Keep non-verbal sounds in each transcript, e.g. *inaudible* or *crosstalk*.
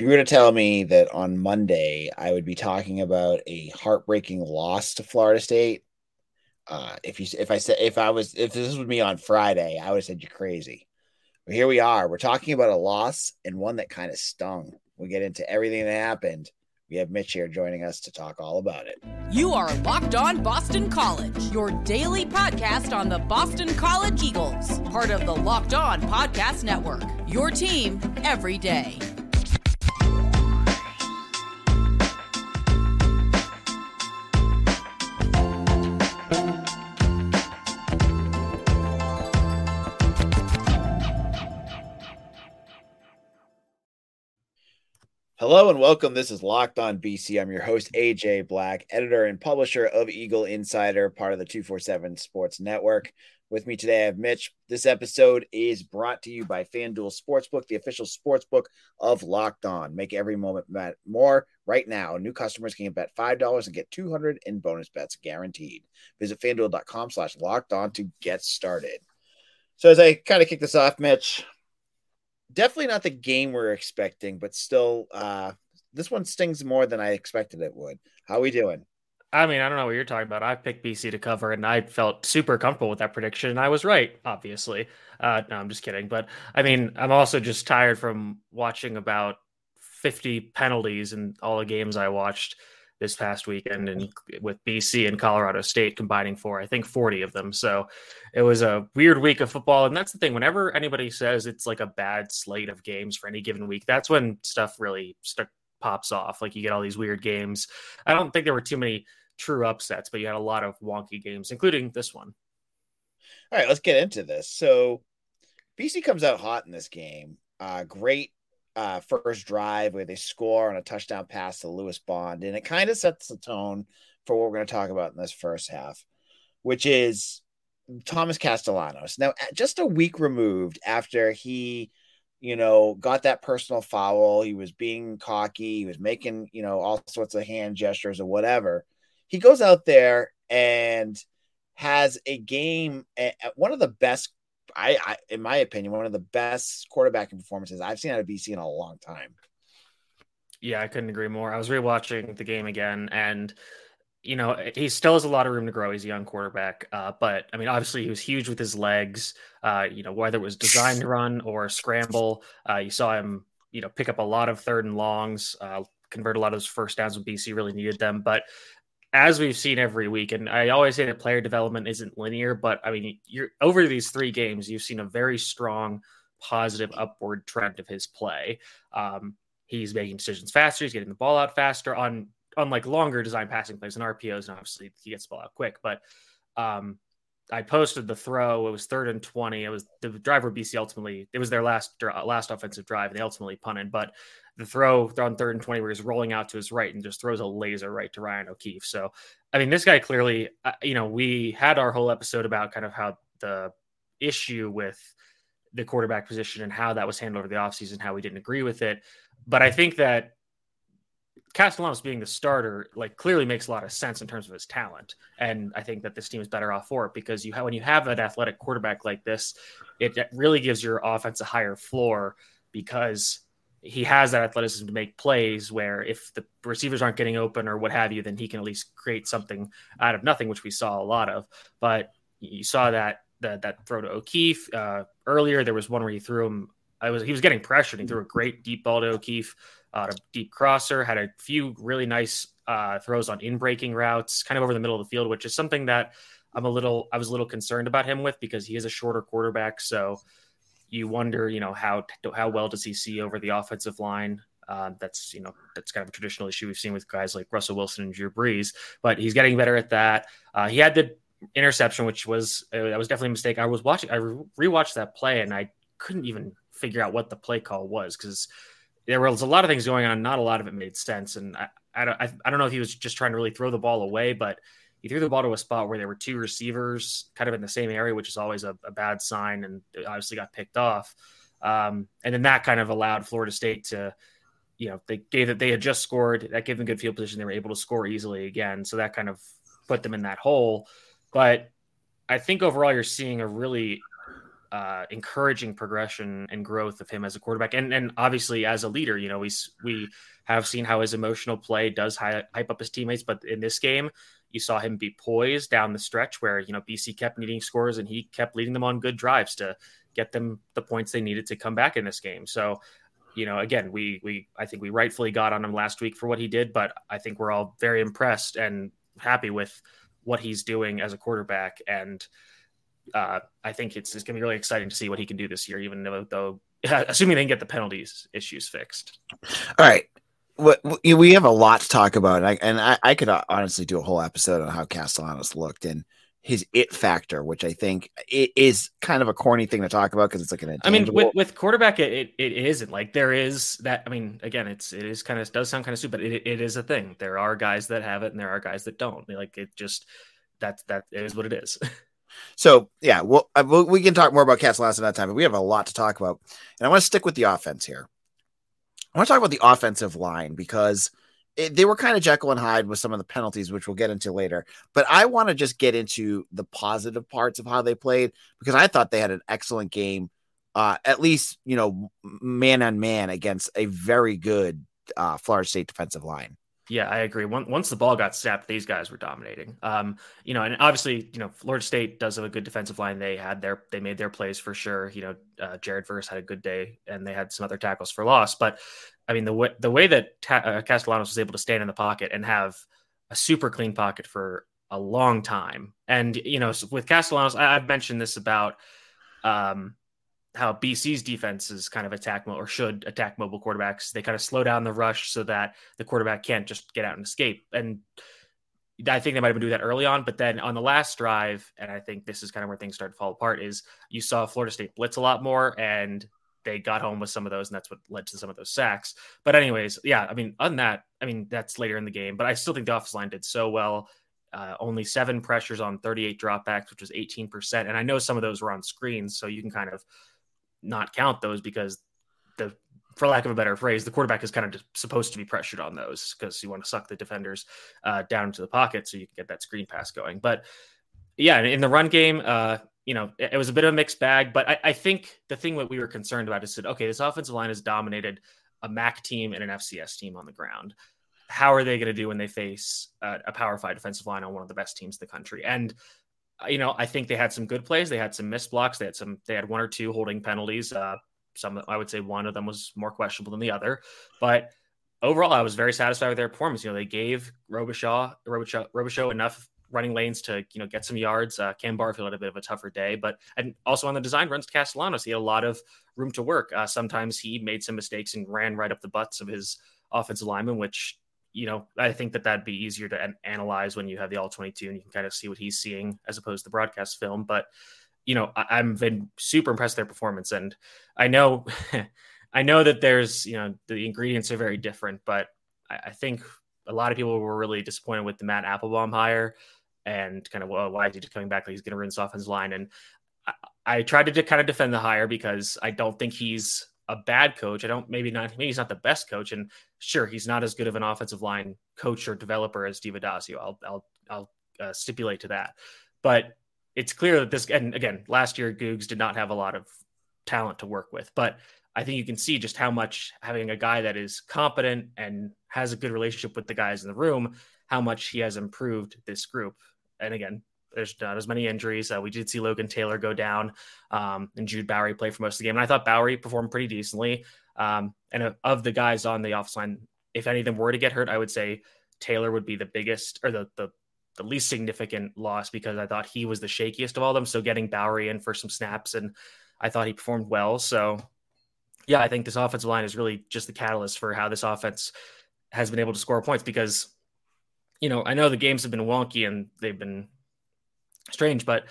if you were to tell me that on Monday I would be talking about a heartbreaking loss to Florida State, uh, if you if I said if I was if this was me on Friday, I would have said you're crazy. But here we are. We're talking about a loss and one that kind of stung. We get into everything that happened. We have Mitch here joining us to talk all about it. You are Locked On Boston College, your daily podcast on the Boston College Eagles, part of the Locked On Podcast Network. Your team every day. Hello and welcome. This is Locked On BC. I'm your host, AJ Black, editor and publisher of Eagle Insider, part of the 247 Sports Network. With me today, I have Mitch. This episode is brought to you by FanDuel Sportsbook, the official sportsbook of Locked On. Make every moment more right now. New customers can bet $5 and get 200 in bonus bets guaranteed. Visit fanduel.com slash locked on to get started. So, as I kind of kick this off, Mitch, definitely not the game we're expecting, but still, uh, this one stings more than I expected it would. How are we doing? I mean, I don't know what you're talking about. I picked BC to cover, and I felt super comfortable with that prediction, and I was right, obviously. Uh, no, I'm just kidding. But I mean, I'm also just tired from watching about 50 penalties in all the games I watched this past weekend and with BC and Colorado State combining for I think 40 of them. So it was a weird week of football and that's the thing whenever anybody says it's like a bad slate of games for any given week that's when stuff really start, pops off like you get all these weird games. I don't think there were too many true upsets but you had a lot of wonky games including this one. All right, let's get into this. So BC comes out hot in this game. Uh, great uh, first drive where they score on a touchdown pass to Lewis Bond. And it kind of sets the tone for what we're going to talk about in this first half, which is Thomas Castellanos. Now, just a week removed after he, you know, got that personal foul, he was being cocky, he was making, you know, all sorts of hand gestures or whatever. He goes out there and has a game, one of the best I, I, in my opinion, one of the best quarterbacking performances I've seen out of BC in a long time. Yeah, I couldn't agree more. I was rewatching the game again, and you know he still has a lot of room to grow. He's a young quarterback, uh, but I mean, obviously, he was huge with his legs. Uh, you know, whether it was designed run or scramble, uh, you saw him, you know, pick up a lot of third and longs, uh, convert a lot of those first downs when BC really needed them. But as we've seen every week, and I always say that player development isn't linear, but I mean, you're over these three games, you've seen a very strong, positive upward trend of his play. Um, he's making decisions faster, he's getting the ball out faster on unlike longer design passing plays and RPOs, and obviously he gets the ball out quick. But um, I posted the throw. It was third and twenty. It was the driver BC ultimately. It was their last last offensive drive. And they ultimately punted, but the throw on third and 20 where he's rolling out to his right and just throws a laser right to Ryan O'Keefe. So, I mean, this guy clearly, uh, you know, we had our whole episode about kind of how the issue with the quarterback position and how that was handled over the offseason, how we didn't agree with it. But I think that Castellanos being the starter, like clearly makes a lot of sense in terms of his talent. And I think that this team is better off for it because you have, when you have an athletic quarterback like this, it really gives your offense a higher floor because he has that athleticism to make plays where if the receivers aren't getting open or what have you, then he can at least create something out of nothing, which we saw a lot of. But you saw that that, that throw to O'Keefe uh, earlier. There was one where he threw him. I was he was getting pressured. He threw a great deep ball to O'Keefe, uh, a deep crosser. Had a few really nice uh, throws on in breaking routes, kind of over the middle of the field, which is something that I'm a little I was a little concerned about him with because he is a shorter quarterback. So you wonder, you know, how how well does he see over the offensive line? Uh, that's you know that's kind of a traditional issue we've seen with guys like Russell Wilson and Drew Brees, but he's getting better at that. Uh, he had the interception, which was uh, that was definitely a mistake. I was watching, I rewatched that play, and I couldn't even figure out what the play call was because there was a lot of things going on. Not a lot of it made sense, and I I don't I, I don't know if he was just trying to really throw the ball away, but he threw the ball to a spot where there were two receivers kind of in the same area, which is always a, a bad sign, and obviously got picked off. Um, and then that kind of allowed Florida State to, you know, they gave that they had just scored, that gave them good field position. They were able to score easily again, so that kind of put them in that hole. But I think overall, you're seeing a really uh, encouraging progression and growth of him as a quarterback, and and obviously as a leader. You know, we we have seen how his emotional play does hype up his teammates, but in this game, you saw him be poised down the stretch where you know BC kept needing scores and he kept leading them on good drives to get them the points they needed to come back in this game. So, you know, again, we we I think we rightfully got on him last week for what he did, but I think we're all very impressed and happy with what he's doing as a quarterback and uh, I think it's, it's going to be really exciting to see what he can do this year, even though, though *laughs* assuming they can get the penalties issues fixed. All right. What, we have a lot to talk about, and I, and I, I could honestly do a whole episode on how Castellanos looked and his it factor, which I think it is kind of a corny thing to talk about because it's like an. I mean, with, with quarterback, it, it, it isn't like there is that. I mean, again, it's it is kind of does sound kind of stupid, but it, it is a thing. There are guys that have it, and there are guys that don't. Like it just that's that is what it is. *laughs* So yeah, well, uh, we can talk more about Castellanos at that time, but we have a lot to talk about, and I want to stick with the offense here. I want to talk about the offensive line because it, they were kind of Jekyll and Hyde with some of the penalties, which we'll get into later. But I want to just get into the positive parts of how they played because I thought they had an excellent game, uh, at least you know man on man against a very good uh, Florida State defensive line. Yeah, I agree. Once the ball got snapped, these guys were dominating. Um, you know, and obviously, you know, Florida State does have a good defensive line. They had their they made their plays for sure. You know, uh, Jared Verse had a good day, and they had some other tackles for loss. But I mean, the way the way that Ta- uh, Castellanos was able to stand in the pocket and have a super clean pocket for a long time, and you know, with Castellanos, I, have mentioned this about um, how BC's defenses kind of attack or should attack mobile quarterbacks. They kind of slow down the rush so that the quarterback can't just get out and escape. And I think they might have been doing that early on, but then on the last drive, and I think this is kind of where things start to fall apart, is you saw Florida State blitz a lot more and they got home with some of those, and that's what led to some of those sacks. But anyways, yeah, I mean, on that, I mean, that's later in the game, but I still think the offensive line did so well. Uh, only seven pressures on 38 dropbacks, which was 18%. And I know some of those were on screens, so you can kind of not count those because the for lack of a better phrase, the quarterback is kind of supposed to be pressured on those because you want to suck the defenders uh, down into the pocket so you can get that screen pass going. But yeah, in the run game, uh, you know, it, it, was a bit of a mixed bag. But I, I, think the thing that we were concerned about is that okay, this offensive line has dominated a MAC team and an FCS team on the ground. How are they going to do when they face uh, a Power Five defensive line on one of the best teams in the country? And you know, I think they had some good plays. They had some missed blocks. They had some. They had one or two holding penalties. Uh, some, I would say, one of them was more questionable than the other. But overall, I was very satisfied with their performance. You know, they gave Robichaux, Robichaux, Robichaux enough running lanes to you know get some yards. Uh, Cam Barfield had a bit of a tougher day, but and also on the design runs to Castellanos, he had a lot of room to work. Uh, sometimes he made some mistakes and ran right up the butts of his offensive lineman, which you know, I think that that'd be easier to an- analyze when you have the all 22 and you can kind of see what he's seeing as opposed to the broadcast film. But, you know, I- have been super impressed with their performance. And I know, *laughs* I know that there's, you know, the ingredients are very different, but I, I think a lot of people were really disappointed with the Matt Applebaum hire and kind of, well, why is he coming back? Like he's going to ruin this line. And I, I tried to kind of defend the hire because I don't think he's a bad coach. I don't maybe not maybe he's not the best coach, and sure he's not as good of an offensive line coach or developer as Steve Addazio. I'll I'll I'll uh, stipulate to that, but it's clear that this and again last year Googs did not have a lot of talent to work with, but I think you can see just how much having a guy that is competent and has a good relationship with the guys in the room, how much he has improved this group. And again, there's not as many injuries. Uh, we did see Logan Taylor go down um, and Jude Bowry play for most of the game. And I thought Bowry performed pretty decently. Um, and of the guys on the offense line, if any of them were to get hurt, I would say Taylor would be the biggest or the, the, the least significant loss because I thought he was the shakiest of all them. So getting Bowry in for some snaps and I thought he performed well. So yeah, I think this offensive line is really just the catalyst for how this offense has been able to score points because, you know, I know the games have been wonky and they've been strange, but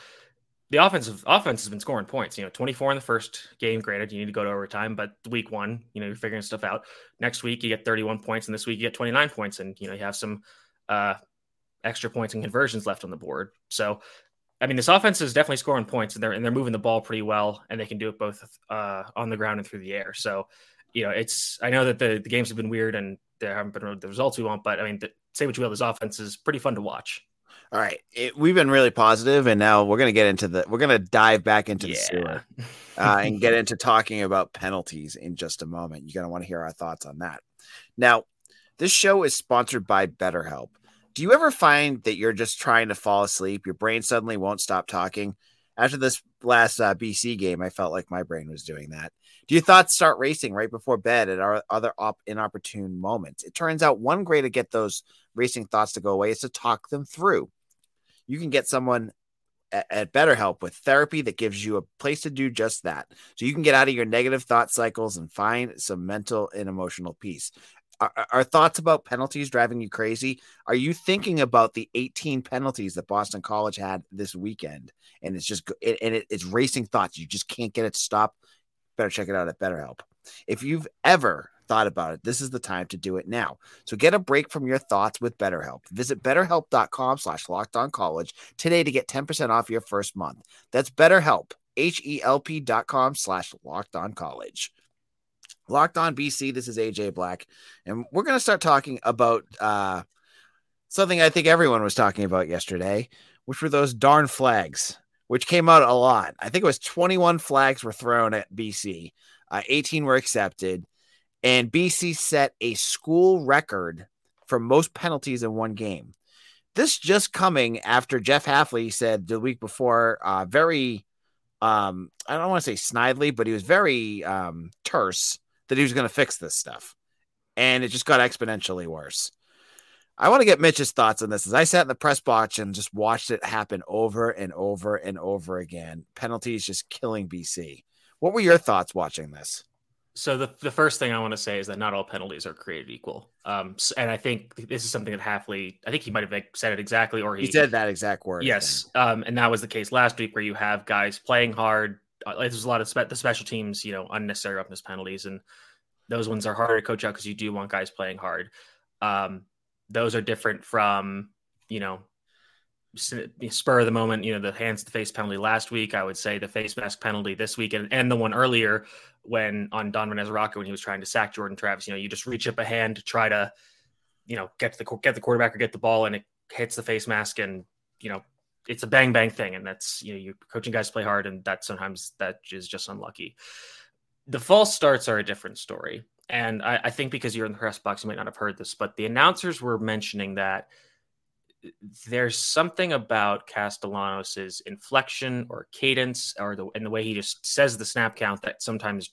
the offensive offense has been scoring points. You know, 24 in the first game. Granted, you need to go to overtime, but week one, you know, you're figuring stuff out. Next week, you get 31 points, and this week you get 29 points, and you know you have some uh, extra points and conversions left on the board. So, I mean, this offense is definitely scoring points, and they're and they're moving the ball pretty well, and they can do it both uh, on the ground and through the air. So, you know, it's I know that the the games have been weird and there haven't been the results we want, but I mean, the, say what you will, this offense is pretty fun to watch. All right, it, we've been really positive, and now we're gonna get into the we're gonna dive back into Yeah. the sewer uh, *laughs* and get into talking about penalties in just a moment. You're gonna want to hear our thoughts on that. Now, this show is sponsored by BetterHelp. Do you ever find that you're just trying to fall asleep? Your brain suddenly won't stop talking. After this last uh, BC game, I felt like my brain was doing that. Do your thoughts start racing right before bed at our other op- inopportune moments? It turns out one way to get those racing thoughts to go away is to talk them through. You can get someone at, at BetterHelp with therapy that gives you a place to do just that. So you can get out of your negative thought cycles and find some mental and emotional peace. Are, are- thoughts about penalties driving you crazy? Are you thinking about the 18 penalties that Boston College had this weekend? And it's just, it, and it, it's racing thoughts. You just can't get it to stop. Better check it out at BetterHelp. If you've ever thought about it, this is the time to do it now. So get a break from your thoughts with BetterHelp. Visit betterhelp.com slash college today to get 10% off your first month. That's BetterHelp, H-E-L-P dot com slash locked on college. Locked on BC, this is AJ Black, and we're going to start talking about uh, something I think everyone was talking about yesterday, which were those darn flags, which came out a lot. I think it was 21 flags were thrown at BC, uh, 18 were accepted, and BC set a school record for most penalties in one game. This just coming after Jeff Hafley said the week before, uh, very, um, I don't want to say snidely, but he was very um, terse that he was going to fix this stuff. And it just got exponentially worse. I want to get Mitch's thoughts on this. As I sat in the press box and just watched it happen over and over and over again, penalties just killing BC. What were your thoughts watching this? So the, the first thing I want to say is that not all penalties are created equal. Um, and I think this is something that Hafley, I think he might have said it exactly, or he, He said that exact word. Yes, um, and that was the case last week where you have guys playing hard. Uh, like, there's a lot of spe- the special teams, you know, unnecessary roughness penalties, and those ones are harder to coach out because you do want guys playing hard. Um, those are different from, you know, spur of the moment. You know, the hands to face penalty last week. I would say the face mask penalty this week, and, and the one earlier when on Donovan Ezeiruaku when he was trying to sack Jordan Travis. You know, you just reach up a hand to try to, you know, get the get the quarterback or get the ball, and it hits the face mask, and you know it's a bang bang thing, and that's you know you're coaching guys play hard, and that sometimes that is just unlucky. The false starts are a different story, and I, I think because you're in the press box, you might not have heard this, but the announcers were mentioning that there's something about Castellanos's inflection or cadence, or the and the way he just says the snap count that sometimes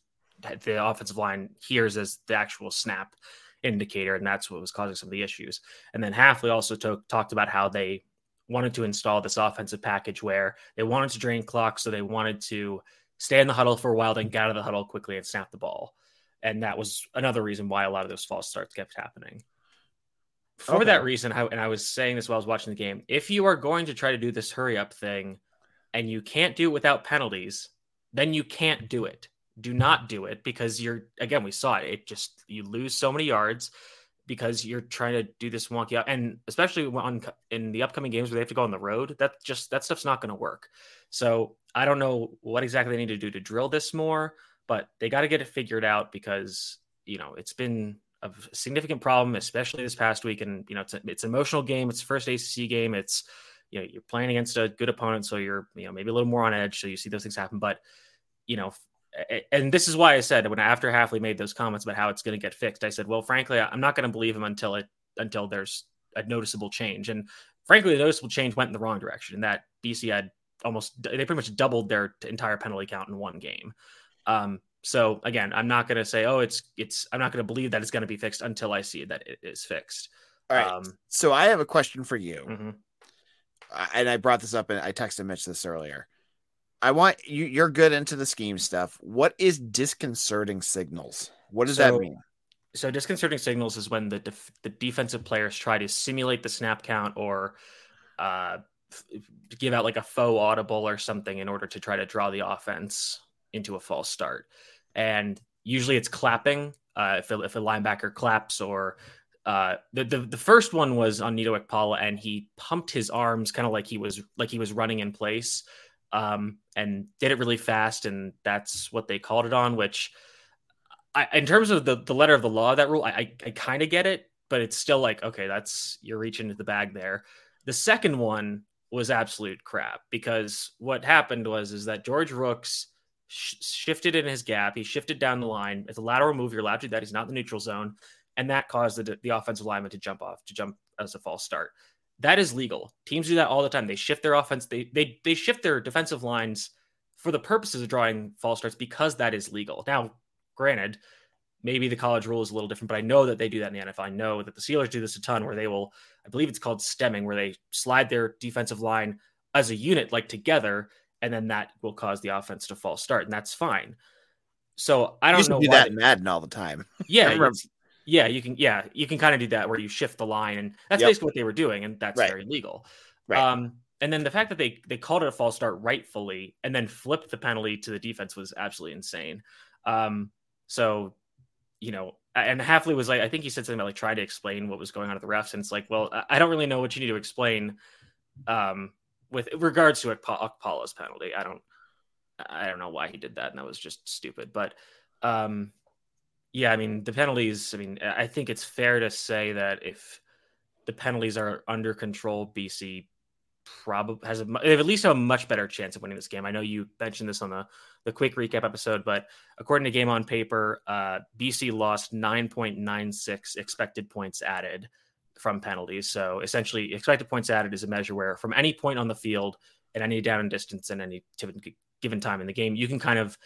the offensive line hears as the actual snap indicator, and that's what was causing some of the issues. And then Hafley also talked about how they wanted to install this offensive package where they wanted to drain clock, so they wanted to stay in the huddle for a while, then get out of the huddle quickly and snap the ball. And that was another reason why a lot of those false starts kept happening. For Okay. that reason, I, and I was saying this while I was watching the game, if you are going to try to do this hurry up thing and you can't do it without penalties, then you can't do it. Do not do it because you're, again, we saw it. It just, you lose so many yards because you're trying to do this wonky out. And especially on in the upcoming games where they have to go on the road, that just, that stuff's not going to work. So I don't know what exactly they need to do to drill this more, but they got to get it figured out because, you know, it's been a significant problem, especially this past week. And you know, it's a, it's an emotional game. It's first ACC game. It's you know you're playing against a good opponent, so you're you know maybe a little more on edge. So you see those things happen. But you know, and this is why I said when after Hafley made those comments about how it's going to get fixed, I said, well, frankly, I'm not going to believe him until it until there's a noticeable change. And frankly, the noticeable change went in the wrong direction. In that BC had almost they pretty much doubled their entire penalty count in one game. Um, so again, I'm not going to say, oh, it's it's. I'm not going to believe that it's going to be fixed until I see that it is fixed. All right. Um, so I have a question for you. mhm. And I brought this up and I texted Mitch this earlier. I want you you're good into the scheme stuff. What is disconcerting signals? What does that mean? So disconcerting signals is when the def- the defensive players try to simulate the snap count or uh, give out like a faux audible or something in order to try to draw the offense into a false start. And usually it's clapping. Uh, if, a, if a linebacker claps or uh, the, the the first one was on Neto Okpala and he pumped his arms kind of like he was like he was running in place um, and did it really fast and that's what they called it on which I, in terms of the, the letter of the law of that rule, I, I, I kind of get it, but it's still like, okay, that's you're reaching into the bag there. The second one was absolute crap because what happened was is that George Rooks sh- shifted in his gap. He shifted down the line. It's a lateral move. You're allowed to do that. He's not in the neutral zone, and that caused the, the offensive lineman to jump off to jump as a false start. That is legal. Teams do that all the time. They shift their offense. They they they shift their defensive lines for the purposes of drawing false starts because that is legal. Now, granted, maybe the college rule is a little different, but I know that they do that in the NFL. I know that the Steelers do this a ton where they will, I believe it's called stemming, where they slide their defensive line as a unit, like together, and then that will cause the offense to false start, and that's fine. So I don't know. Do that in Madden all the time. *laughs* Yeah, yeah, you can. Yeah, you can kind of do that where you shift the line, and that's yep. basically what they were doing, and that's right. very legal. Right. Um, and then the fact that they they called it a false start rightfully, and then flipped the penalty to the defense was absolutely insane. Um, so you know, and Hafley was like, I think he said something about like trying to explain what was going on at the refs, and it's like, well, I don't really know what you need to explain um, with regards to Okpala's penalty. I don't, I don't know why he did that, and that was just stupid. But um, yeah, I mean, the penalties. I mean, I think it's fair to say that if the penalties are under control, BC probably has a they at least a much better chance of winning this game. I know you mentioned this on the the quick recap episode, but according to Game on Paper, uh, BC lost 9.96 expected points added from penalties. So essentially, expected points added is a measure where from any point on the field at any down and distance and any given time in the game, you can kind of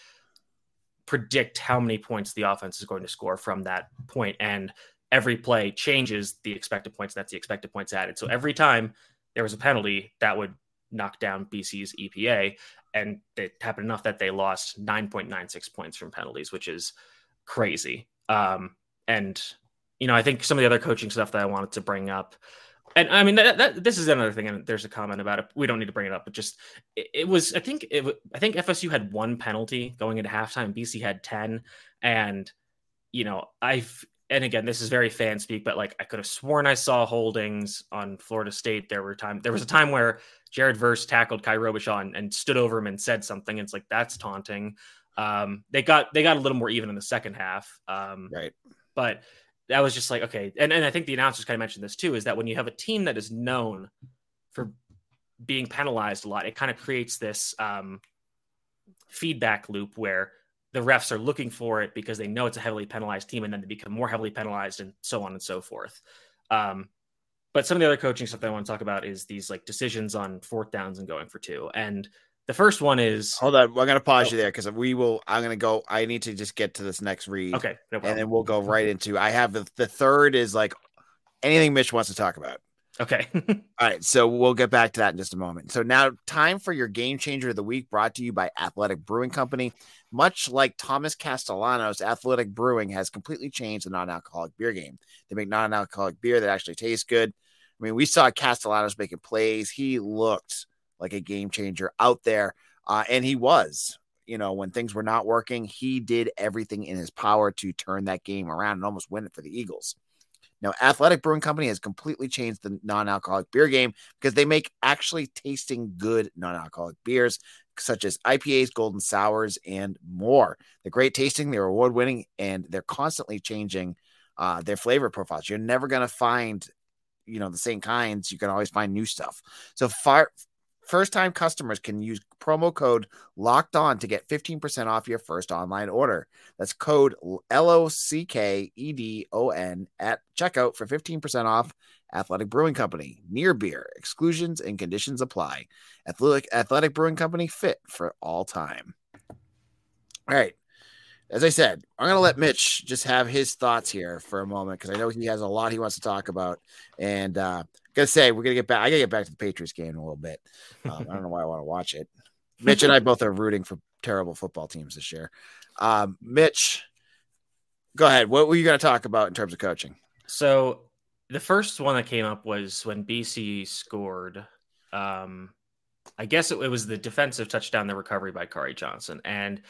predict how many points the offense is going to score from that point. and every play changes the expected points that's the expected points added so every time there was a penalty that would knock down BC's EPA. And it happened enough that they lost 9.96 points from penalties, which is crazy. Um, and, you know, I think some of the other coaching stuff that I wanted to bring up, and I mean, that, that, this is another thing, and there's a comment about it. We don't need to bring it up, but just it, it was. I think it. I think FSU had one penalty going into halftime. BC had ten, and you know, I've and again, this is very fan speak, but like I could have sworn I saw holdings on Florida State. There were time there was a time where Jared Verse tackled Kye Robichaux and, and stood over him and said something. And it's like that's taunting. Um, they got they got a little more even in the second half. Um, right. But that was just like okay, and, and I think the announcers kind of mentioned this too, is that when you have a team that is known for being penalized a lot, it kind of creates this um, feedback loop where the refs are looking for it because they know it's a heavily penalized team and then they become more heavily penalized and so on and so forth. Um, but some of the other coaching stuff that I want to talk about is these like decisions on fourth downs and going for two. And the first one is hold on, I'm gonna pause oh. you there because we will. I'm gonna go. I need to just get to this next read. Okay, no and then we'll go right into. I have the, the third is like anything Mitch wants to talk about. Okay. *laughs* All right. So we'll get back to that in just a moment. So now, time for your game changer of the week brought to you by Athletic Brewing Company. Much like Thomas Castellanos, Athletic Brewing has completely changed the non alcoholic beer game. They make non alcoholic beer that actually tastes good. I mean, we saw Castellanos making plays. He looked like a game changer out there, uh, and he was. You know, when things were not working, he did everything in his power to turn that game around and almost win it for the Eagles. Now, Athletic Brewing Company has completely changed the non alcoholic beer game because they make actually tasting good non alcoholic beers, such as IPAs, golden sours, and more. They're great tasting, they're award winning, and they're constantly changing uh, their flavor profiles. You're never going to find you know the same kinds you can always find new stuff so far First time customers can use promo code locked on to get 15% off your first online order. That's code L O C K E D O N at checkout for 15% off Athletic Brewing Company. Near beer. Exclusions and conditions apply. Athletic, Athletic Brewing Company fit for all time. All right. As I said, I'm going to let Mitch just have his thoughts here for a moment because I know he has a lot he wants to talk about. And uh, Gotta say, we're gonna get back. I gotta get back to the Patriots game in a little bit. Um, I don't know why I want to watch it. *laughs* Mitch and I both are rooting for terrible football teams this year. Um, Mitch, go ahead. What were you to talk about in terms of coaching? So the first one that came up was when BC scored. Um, I guess it, it was the defensive touchdown, the recovery by Khari Johnson, and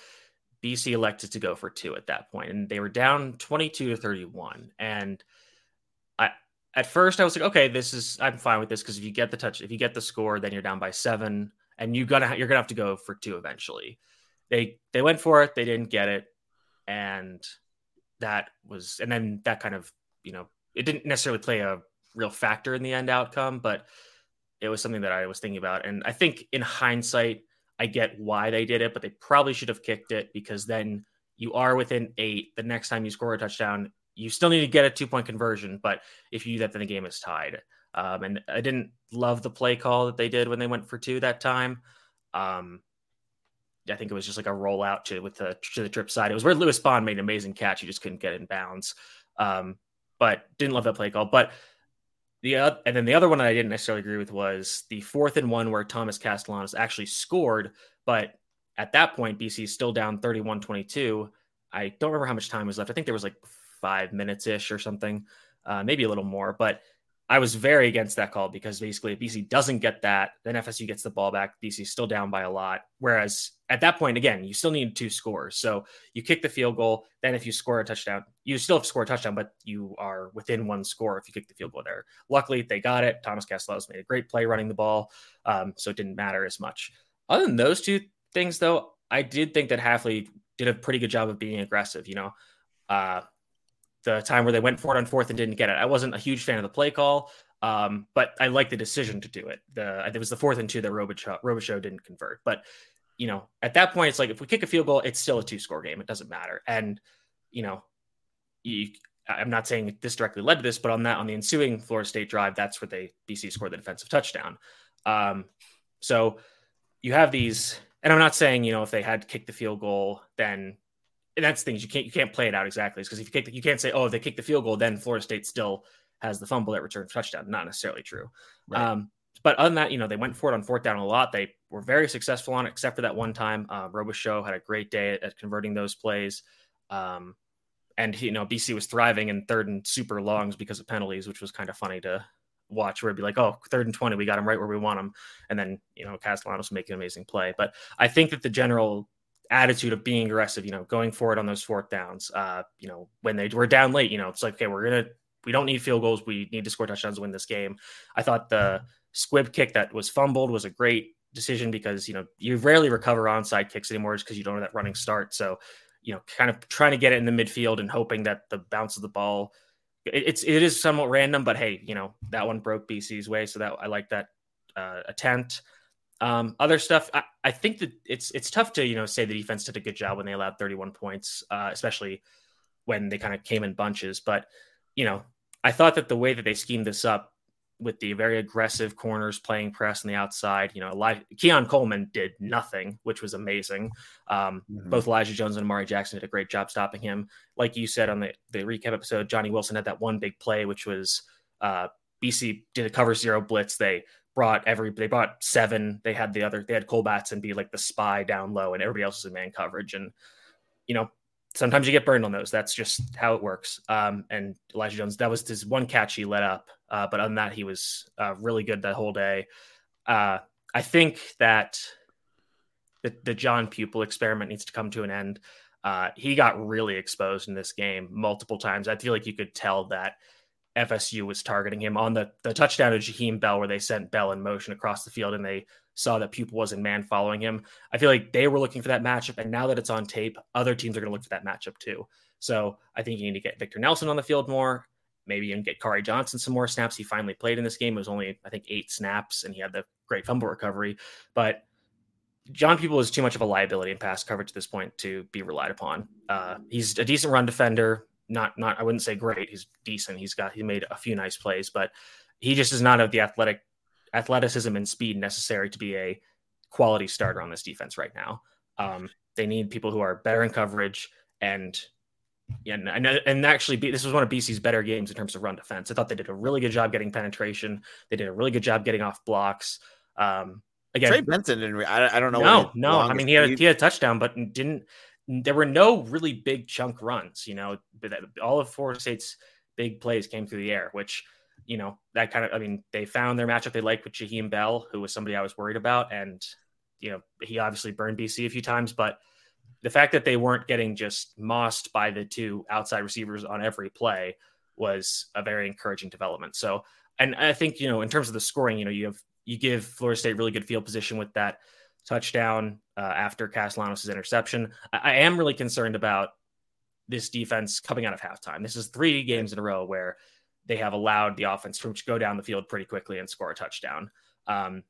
BC elected to go for two at that point, and they were down twenty-two to thirty-one, and at first I was like, okay, this is I'm fine with this because if you get the touch, if you get the score, then you're down by seven, and you're gonna you're gonna have to go for two eventually. They they went for it, they didn't get it, and that was and then that kind of you know it didn't necessarily play a real factor in the end outcome, but it was something that I was thinking about. And I think in hindsight, I get why they did it, but they probably should have kicked it because then you are within eight. The next time you score a touchdown, you still need to get a two point conversion. But if you do that, then the game is tied. Um, and I didn't love the play call that they did when they went for two that time. Um, I think it was just like a rollout to with the to the trip side. It was where Lewis Bond made an amazing catch. He just couldn't get in bounds. Um, but didn't love that play call. But the uh, and then the other one that I didn't necessarily agree with was the fourth and one where Thomas Castellanos actually scored, but at that point BC is still down 31-22. I don't remember how much time was left. I think there was like five minutes ish or something, uh, maybe a little more. But I was very against that call because basically, if BC doesn't get that, then FSU gets the ball back. BC still down by a lot. Whereas at that point, again, you still need two scores. So you kick the field goal. Then if you score a touchdown, you still have to score a touchdown, but you are within one score if you kick the field goal there. Luckily, they got it. Thomas Castellanos made a great play running the ball, um, so it didn't matter as much. Other than those two things, though, I did think that Hafley did a pretty good job of being aggressive. You know, uh, the time where they went for it on fourth and didn't get it. I wasn't a huge fan of the play call, um, but I like the decision to do it. The it was the fourth and two that Robichaux didn't convert. But you know, at that point, it's like if we kick a field goal, it's still a two score game. It doesn't matter. And you know, you, I'm not saying this directly led to this, but on that on the ensuing Florida State drive, that's where they BC scored the defensive touchdown. Um, so you have these, and I'm not saying you know if they had kicked the field goal, then and that's things you can't you can't play it out exactly because if you kick the, you can't say oh if they kick the field goal then Florida State still has the fumble that returns touchdown not necessarily true right. um, but other than that you know they went for it on fourth down a lot they were very successful on it except for that one time uh, Robichaux had a great day at, at converting those plays um, and you know BC was thriving in third and super longs because of penalties which was kind of funny to watch where it'd be like, oh, third and 20, we got him right where we want him. And then, you know, Castellanos making an amazing play. But I think that the general attitude of being aggressive, you know, going for it on those fourth downs. Uh, you know, when they were down late, you know, it's like, okay, we're gonna we don't need field goals. We need to score touchdowns to win this game. I thought the squib kick that was fumbled was a great decision because you know you rarely recover onside kicks anymore just because you don't have that running start. So, you know, kind of trying to get it in the midfield and hoping that the bounce of the ball it, it's it is somewhat random, but hey, you know, that one broke BC's way. So that I like that uh, attempt. Um, other stuff, I, I, think that it's it's tough to you know say the defense did a good job when they allowed 31 points, uh, especially when they kind of came in bunches. But you know, I thought that the way that they schemed this up with the very aggressive corners playing press on the outside, you know, Eli- Keon Coleman did nothing, which was amazing. Um, mm-hmm. Both Elijah Jones and Amari Jackson did a great job stopping him. Like you said on the, the recap episode, Johnny Wilson had that one big play, which was uh, BC did a cover zero blitz. They brought every they brought seven. They had the other they had Cole and be like the spy down low, and everybody else was in man coverage. And you know, sometimes you get burned on those. That's just how it works. Um, and Elijah Jones, that was his one catch he let up. Uh, but other than that, he was uh, really good that whole day. Uh, I think that the, the John Pupil experiment needs to come to an end. Uh, he got really exposed in this game multiple times. I feel like you could tell that FSU was targeting him on the, the touchdown to Jaheim Bell, where they sent Bell in motion across the field and they saw that Pupil wasn't man following him. I feel like they were looking for that matchup. And now that it's on tape, other teams are going to look for that matchup too. So I think you need to get Victor Nelson on the field more. Maybe even get Khari Johnson some more snaps. He finally played in this game. It was only, I think, eight snaps and he had the great fumble recovery. But John Pupil is too much of a liability in pass coverage at this point to be relied upon. Uh, he's a decent run defender, not not I wouldn't say great. He's decent. He's got he made a few nice plays, but he just is not of the athletic athleticism and speed necessary to be a quality starter on this defense right now. Um, they need people who are better in coverage and and and, and actually this was one of BC's better games in terms of run defense. I thought they did a really good job getting penetration. They did a really good job getting off blocks. Um, again, Trey Benson didn't. I, I don't know. No, no. I mean, he had he had a touchdown, but didn't there were no really big chunk runs. You know, all of Florida State's big plays came through the air, which you know that kind of. I mean, they found their matchup they liked with Jaheim Bell, who was somebody I was worried about, and you know he obviously burned BC a few times, but the fact that they weren't getting just mossed by the two outside receivers on every play was a very encouraging development. So, and I think you know in terms of the scoring, you know you have you give Florida State really good field position with that touchdown uh, after Castellanos' interception. I, I am really concerned about this defense coming out of halftime. This is three games in a row where they have allowed the offense to go down the field pretty quickly and score a touchdown. Um,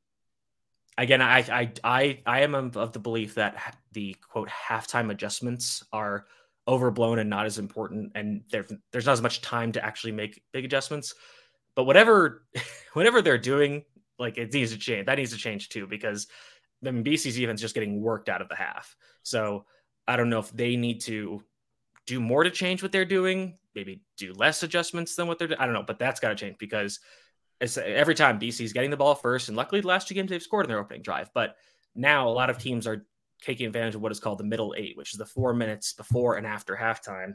again, I I I I am of the belief that the quote halftime adjustments are overblown and not as important, and there, there's not as much time to actually make big adjustments. But whatever *laughs* whatever they're doing, like it needs to change. That needs to change too because Mean BC's defense just getting worked out of the half. So I don't know if they need to do more to change what they're doing, maybe do less adjustments than what they're doing. I don't know, but that's got to change because every time BC's getting the ball first, and luckily the last two games they've scored in their opening drive. But now a lot of teams are taking advantage of what is called the middle eight, which is the four minutes before and after halftime.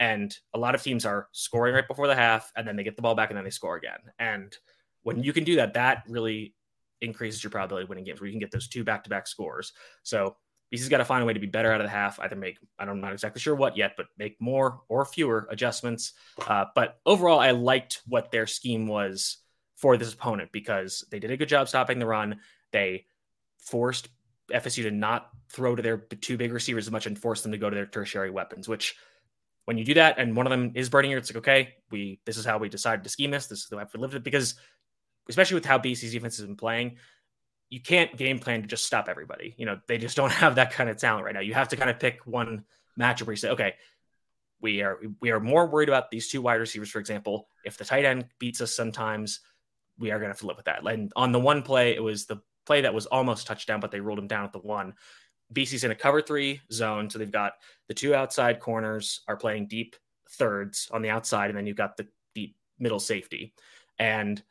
And a lot of teams are scoring right before the half, and then they get the ball back and then they score again. And when you can do that, that really increases your probability of winning games where you can get those two back to back scores. So BC's got to find a way to be better out of the half, either make, I'm not exactly sure what yet, but make more or fewer adjustments. Uh, but overall, I liked what their scheme was for this opponent because they did a good job stopping the run. They forced FSU to not throw to their two big receivers as much and force them to go to their tertiary weapons, which when you do that and one of them is burning you, it's like, okay, we this is how we decided to scheme this. This is the way we lived it because especially with how BC's defense has been playing, you can't game plan to just stop everybody. You know, they just *laughs* don't have that kind of talent right now. You have to kind of pick one matchup where you say, okay, we are we are more worried about these two wide receivers, for example. If the tight end beats us sometimes, we are going to have to live with that. And on the one play, it was the play that was almost touchdown, but they ruled him down at the one. BC's in a cover three zone. So they've got the two outside corners are playing deep thirds on the outside, and then you've got the deep middle safety. And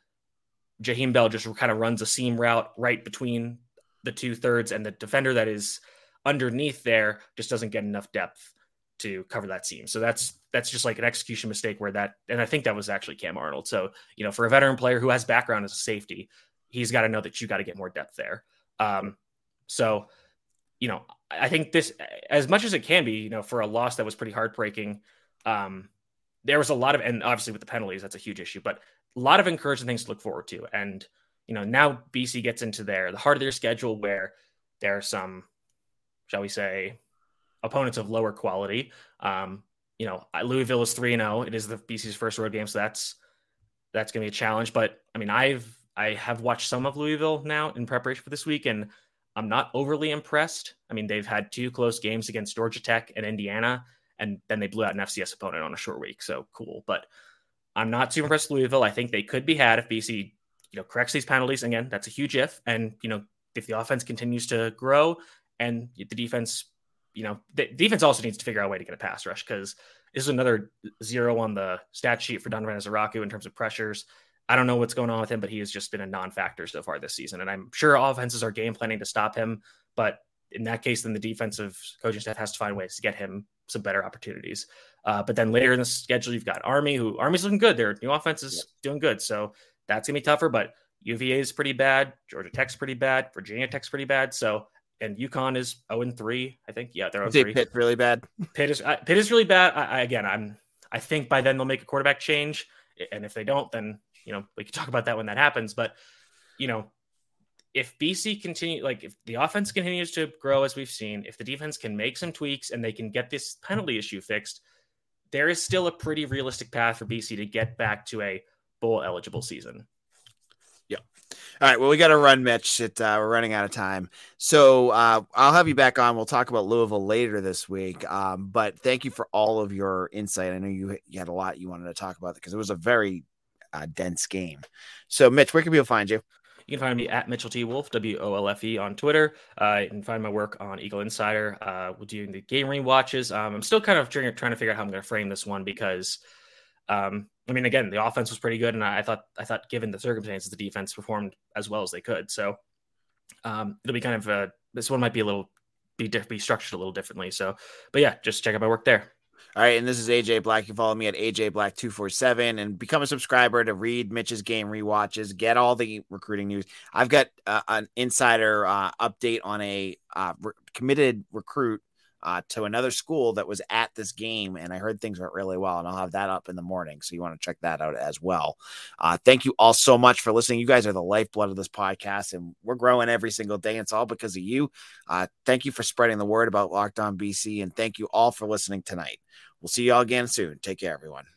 Jaheim Bell just kind of runs a seam route right between the two thirds, and the defender that is underneath there just doesn't get enough depth to cover that seam. So that's that's just like an execution mistake where that and I think that was actually Kam Arnold. So, you know, for a veteran player who has background as a safety, he's got to know that you got to get more depth there. Um, so, you know, I think this as much as it can be, you know, for a loss that was pretty heartbreaking, um, there was a lot of and obviously with the penalties, that's a huge issue, but a lot of encouraging things to look forward to. And, you know, now BC gets into their the heart of their schedule where there are some, shall we say, opponents of lower quality. Um, you know, Louisville is three and zero. Oh. It is the BC's first road game, so that's that's going to be a challenge. But I mean, I've I have watched some of Louisville now in preparation for this week, and I'm not overly impressed. I mean, they've had two close games against Georgia Tech and Indiana, and then they blew out an FCS opponent on a short week. So cool, but I'm not too impressed with Louisville. I think they could be had if BC, you know, corrects these penalties. Again, that's a huge if, and you know, if the offense continues to grow and the defense you know, the defense also needs to figure out a way to get a pass rush because this is another zero on the stat sheet for Donovan Ezeiruaku in terms of pressures. I don't know what's going on with him, but he has just been a non-factor so far this season. And I'm sure offenses are game planning to stop him, but in that case, then the defensive coaching staff has to find ways to get him some better opportunities. Uh, but then later in the schedule, you've got Army, who Army's looking good. Their new offense is yeah. doing good, so that's gonna be tougher. But UVA is pretty bad. Georgia Tech's pretty bad. Virginia Tech's pretty bad. So and UConn is 0 and 3. I think. Yeah, they're 0 3. Pitt really bad. Pitt is uh, Pitt is really bad. I, I, again, I'm I think by then they'll make a quarterback change, and if they don't, then you know we can talk about that when that happens. But you know, if BC continue like if the offense continues to grow as we've seen, if the defense can make some tweaks and they can get this penalty issue fixed, there is still a pretty realistic path for BC to get back to a bowl eligible season. Yeah. All right. Well, we got to run, Mitch. It, uh, we're running out of time. So uh, I'll have you back on. We'll talk about Louisville later this week. Um, but thank you for all of your insight. I know you, you had a lot you wanted to talk about because it was a very uh, dense game. So, Mitch, where can people find you? You can find me at Mitchell T. Wolfe, W O L F E, on Twitter. Uh, you can find my work on Eagle Insider. Uh, we're doing the game re-watches. Um, I'm still kind of trying, trying to figure out how I'm going to frame this one because um, I mean, again, the offense was pretty good, and I, thought I thought given the circumstances, the defense performed as well as they could. So um, it'll be kind of a, this one might be a little be be structured a little differently. So, but yeah, just check out my work there. All right, and this is AJ Black. You follow me at AJ Black two four seven, and become a subscriber to read Mitch's game re-watches. Get all the recruiting news. I've got uh, an insider uh, update on a uh, re- committed recruit uh, to another school that was at this game, and I heard things went really well. And I'll have that up in the morning, so you want to check that out as well. Uh, thank you all so much for listening. You guys are the lifeblood of this podcast, and we're growing every single day. It's all because of you. Uh, thank you for spreading the word about Locked On BC, and thank you all for listening tonight. We'll see you all again soon. Take care, everyone.